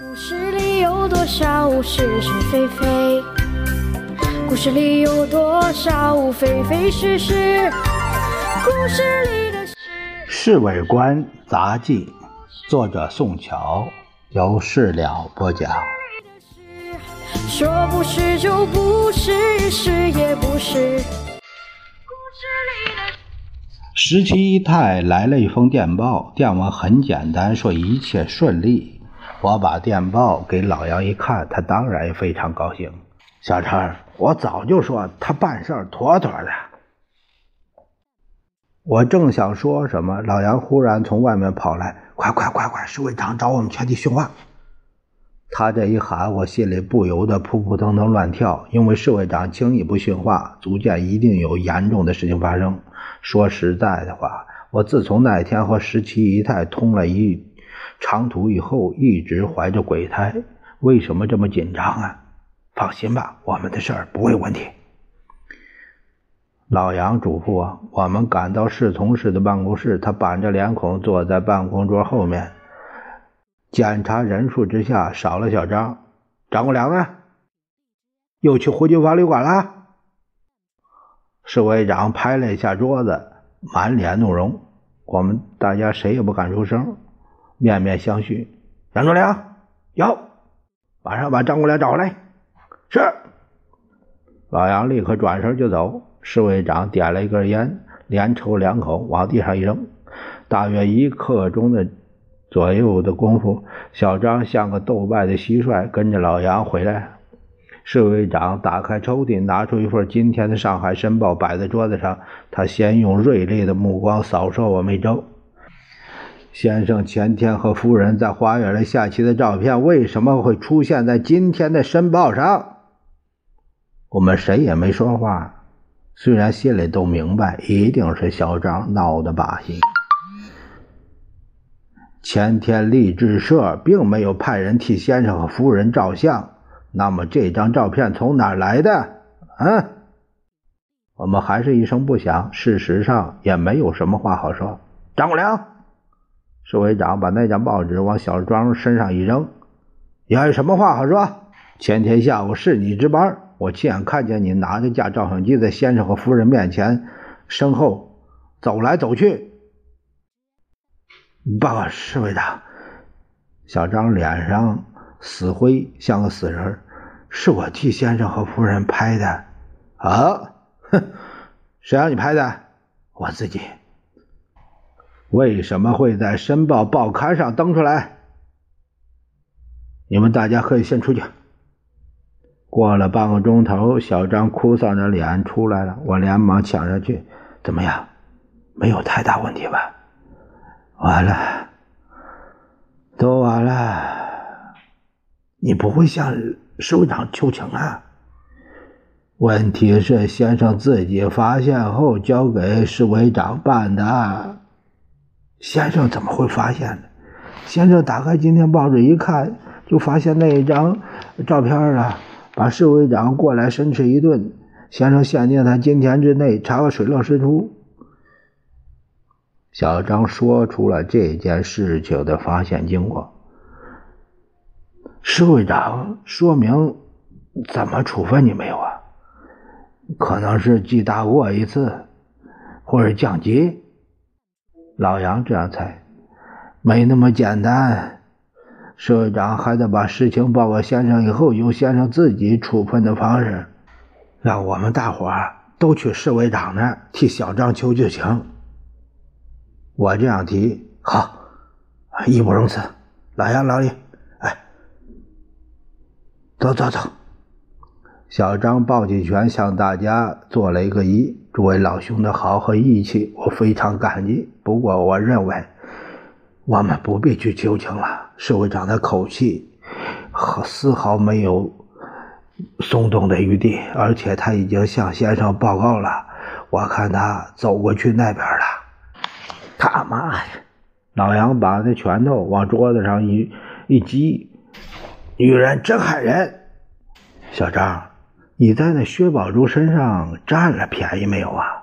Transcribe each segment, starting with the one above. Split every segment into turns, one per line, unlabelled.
故事里有多少是是非非？故事里有多少非非是是？故事里的事。
《侍卫官杂记》，作者宋乔，由事了播讲。
说不是就不是，是也不是。故事里的。
十七姨太来了一封电报，电文很简单，说一切顺利。我把电报给老杨一看，他当然非常高兴。小陈，我早就说他办事妥妥的。我正想说什么，老杨忽然从外面跑来：“快快快快，侍卫长找我们全体训话！”他这一喊，我心里不由得扑扑腾腾乱跳，因为侍卫长轻易不训话，足见一定有严重的事情发生。说实在的话，我自从那天和十七姨太通了一。长途以后一直怀着鬼胎，为什么这么紧张啊？放心吧，我们的事儿不会有问题。老杨嘱咐我，我们赶到侍从室的办公室，他板着脸孔坐在办公桌后面，检查人数之下少了小张。张国良呢？又去胡军房旅馆了？侍卫长拍了一下桌子，满脸怒容。我们大家谁也不敢出声。面面相觑，杨忠良，有，马上把张国良找来。是。老杨立刻转身就走。侍卫长点了一根烟，连抽两口，往地上一扔。大约一刻钟的左右的功夫，小张像个斗败的蟋蟀，跟着老杨回来。侍卫长打开抽屉，拿出一份今天的《上海申报》，摆在桌子上。他先用锐利的目光扫射我们一周。先生前天和夫人在花园里下棋的照片为什么会出现在今天的《申报》上？我们谁也没说话，虽然心里都明白，一定是小张闹的把戏。前天励志社并没有派人替先生和夫人照相，那么这张照片从哪来的？啊？我们还是一声不响。事实上也没有什么话好说。张国良。侍卫长把那张报纸往小庄身上一扔：“你还有什么话好说？前天下午是你值班，我亲眼看见你拿着架照相机在先生和夫人面前身后走来走去。”报告侍卫长，小张脸上死灰，像个死人。是我替先生和夫人拍的。啊？哼，谁让你拍的？我自己。为什么会在《申报》报刊上登出来？你们大家可以先出去。过了半个钟头，小张哭丧着脸出来了，我连忙抢上去。怎么样？没有太大问题吧？完了，都完了。你不会向首长求情啊？问题是先生自己发现后交给市卫长办的。先生怎么会发现呢？先生打开今天报纸一看，就发现那一张照片了。把侍卫长过来申斥一顿。先生限定他今天之内查个水落石出。小张说出了这件事情的发现经过。侍卫长说明怎么处分你没有啊？可能是记大过一次，或者降级。老杨这样猜，没那么简单。社长还得把事情报告先生以后，由先生自己处分的方式，让我们大伙儿都去市委长那替小张求求情。我这样提，好，义不容辞。老杨、老李，哎，走走走。小张抱起拳，向大家做了一个揖。诸位老兄的好和义气，我非常感激。不过，我认为我们不必去求情了。侍卫长的口气和丝毫没有松动的余地，而且他已经向先生报告了。我看他走过去那边了。他妈的！老杨把那拳头往桌子上一一击，女人真害人。小张。你在那薛宝珠身上占了便宜没有啊？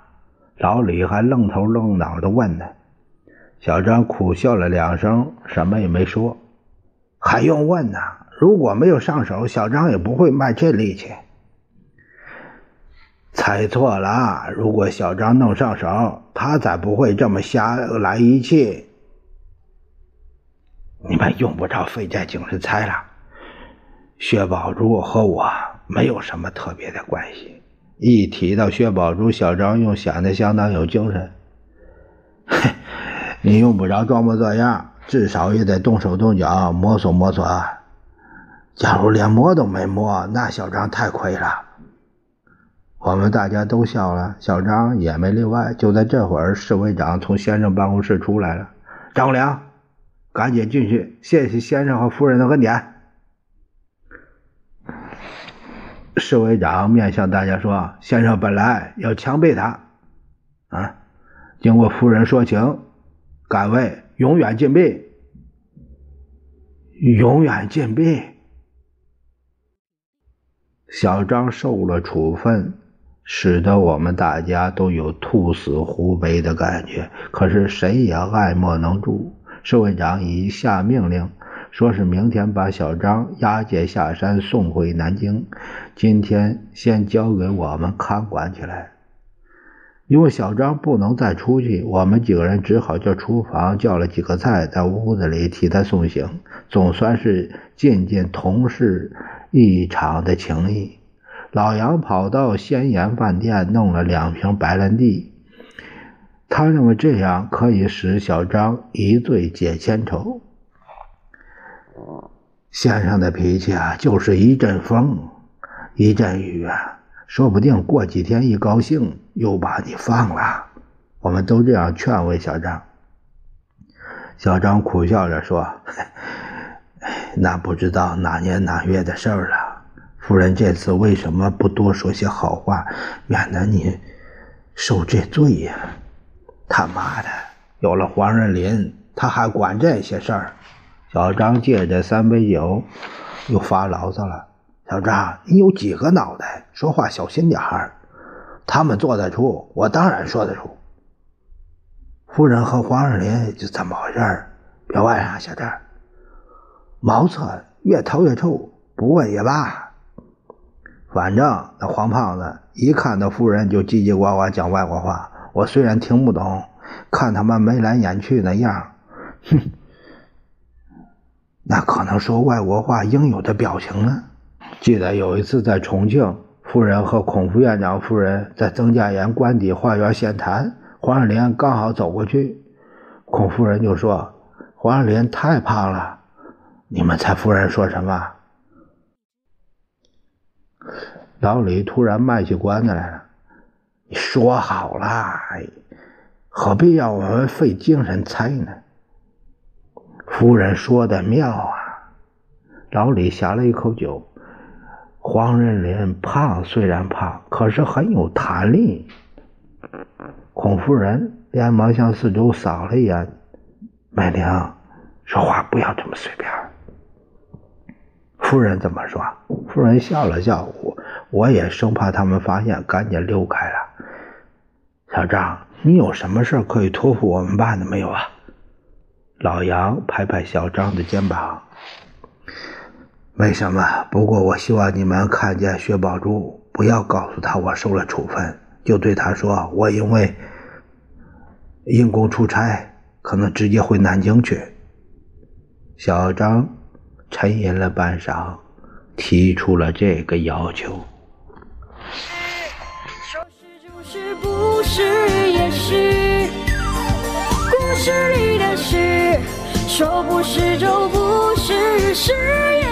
老李还愣头愣脑的问呢。小张苦笑了两声，什么也没说。还用问呢？如果没有上手，小张也不会卖这力气。猜错了，如果小张弄上手，他才不会这么瞎来一气。你们用不着费这精神猜了。薛宝珠和我没有什么特别的关系。一提到薛宝珠，小张又显得相当有精神。嘿 你用不着装模作样，至少也得动手动脚摸索摸索。假如连摸都没摸，那小张太亏了。我们大家都笑了，小张也没例外。就在这会儿，侍卫长从先生办公室出来了。张良，赶紧进去，谢谢先生和夫人的恩典。侍卫长面向大家说：“先生本来要枪毙他，啊，经过夫人说情，敢为永远禁闭，永远禁闭。”小张受了处分。使得我们大家都有兔死狐悲的感觉，可是谁也爱莫能助。侍卫长已下命令，说是明天把小张押解下山送回南京，今天先交给我们看管起来。因为小张不能再出去，我们几个人只好叫厨房叫了几个菜，在屋子里替他送行，总算是尽尽同事一场的情谊。老杨跑到仙岩饭店弄了两瓶白兰地，他认为这样可以使小张一醉解千愁。先生的脾气啊，就是一阵风，一阵雨啊，说不定过几天一高兴又把你放了。我们都这样劝慰小张。小张苦笑着说：“ 那不知道哪年哪月的事儿了。”夫人这次为什么不多说些好话，免得你受这罪呀？他妈的，有了黄仁林，他还管这些事儿？小张借着三杯酒，又发牢骚了。小张，你有几个脑袋？说话小心点儿。他们做得出，我当然说得出。夫人和黄仁林就怎么回事儿，别问了，小张。茅厕越掏越臭，不问也罢。反正那黄胖子一看到夫人就叽叽呱呱讲外国话，我虽然听不懂，看他们眉来眼去那样，哼，那可能说外国话应有的表情呢。记得有一次在重庆，夫人和孔副院长夫人在曾家岩官邸花园闲谈，黄二林刚好走过去，孔夫人就说：“黄二林太胖了。”你们猜夫人说什么？老李突然卖起关子来了。你说好了，何必要我们费精神猜呢？夫人说的妙啊！老李呷了一口酒。黄仁林胖虽然胖，可是很有弹力。孔夫人连忙向四周扫了一眼。美玲，说话不要这么随便。夫人怎么说？夫人笑了笑，我我也生怕他们发现，赶紧溜开了。小张，你有什么事可以托付我们办的没有啊？老杨拍拍小张的肩膀。没什么，不过我希望你们看见薛宝珠，不要告诉他我受了处分，就对他说我因为因公出差，可能直接回南京去。小张。沉吟了半晌，提出了这个要求。
是不是也是，是你的事；说不是就不是，是。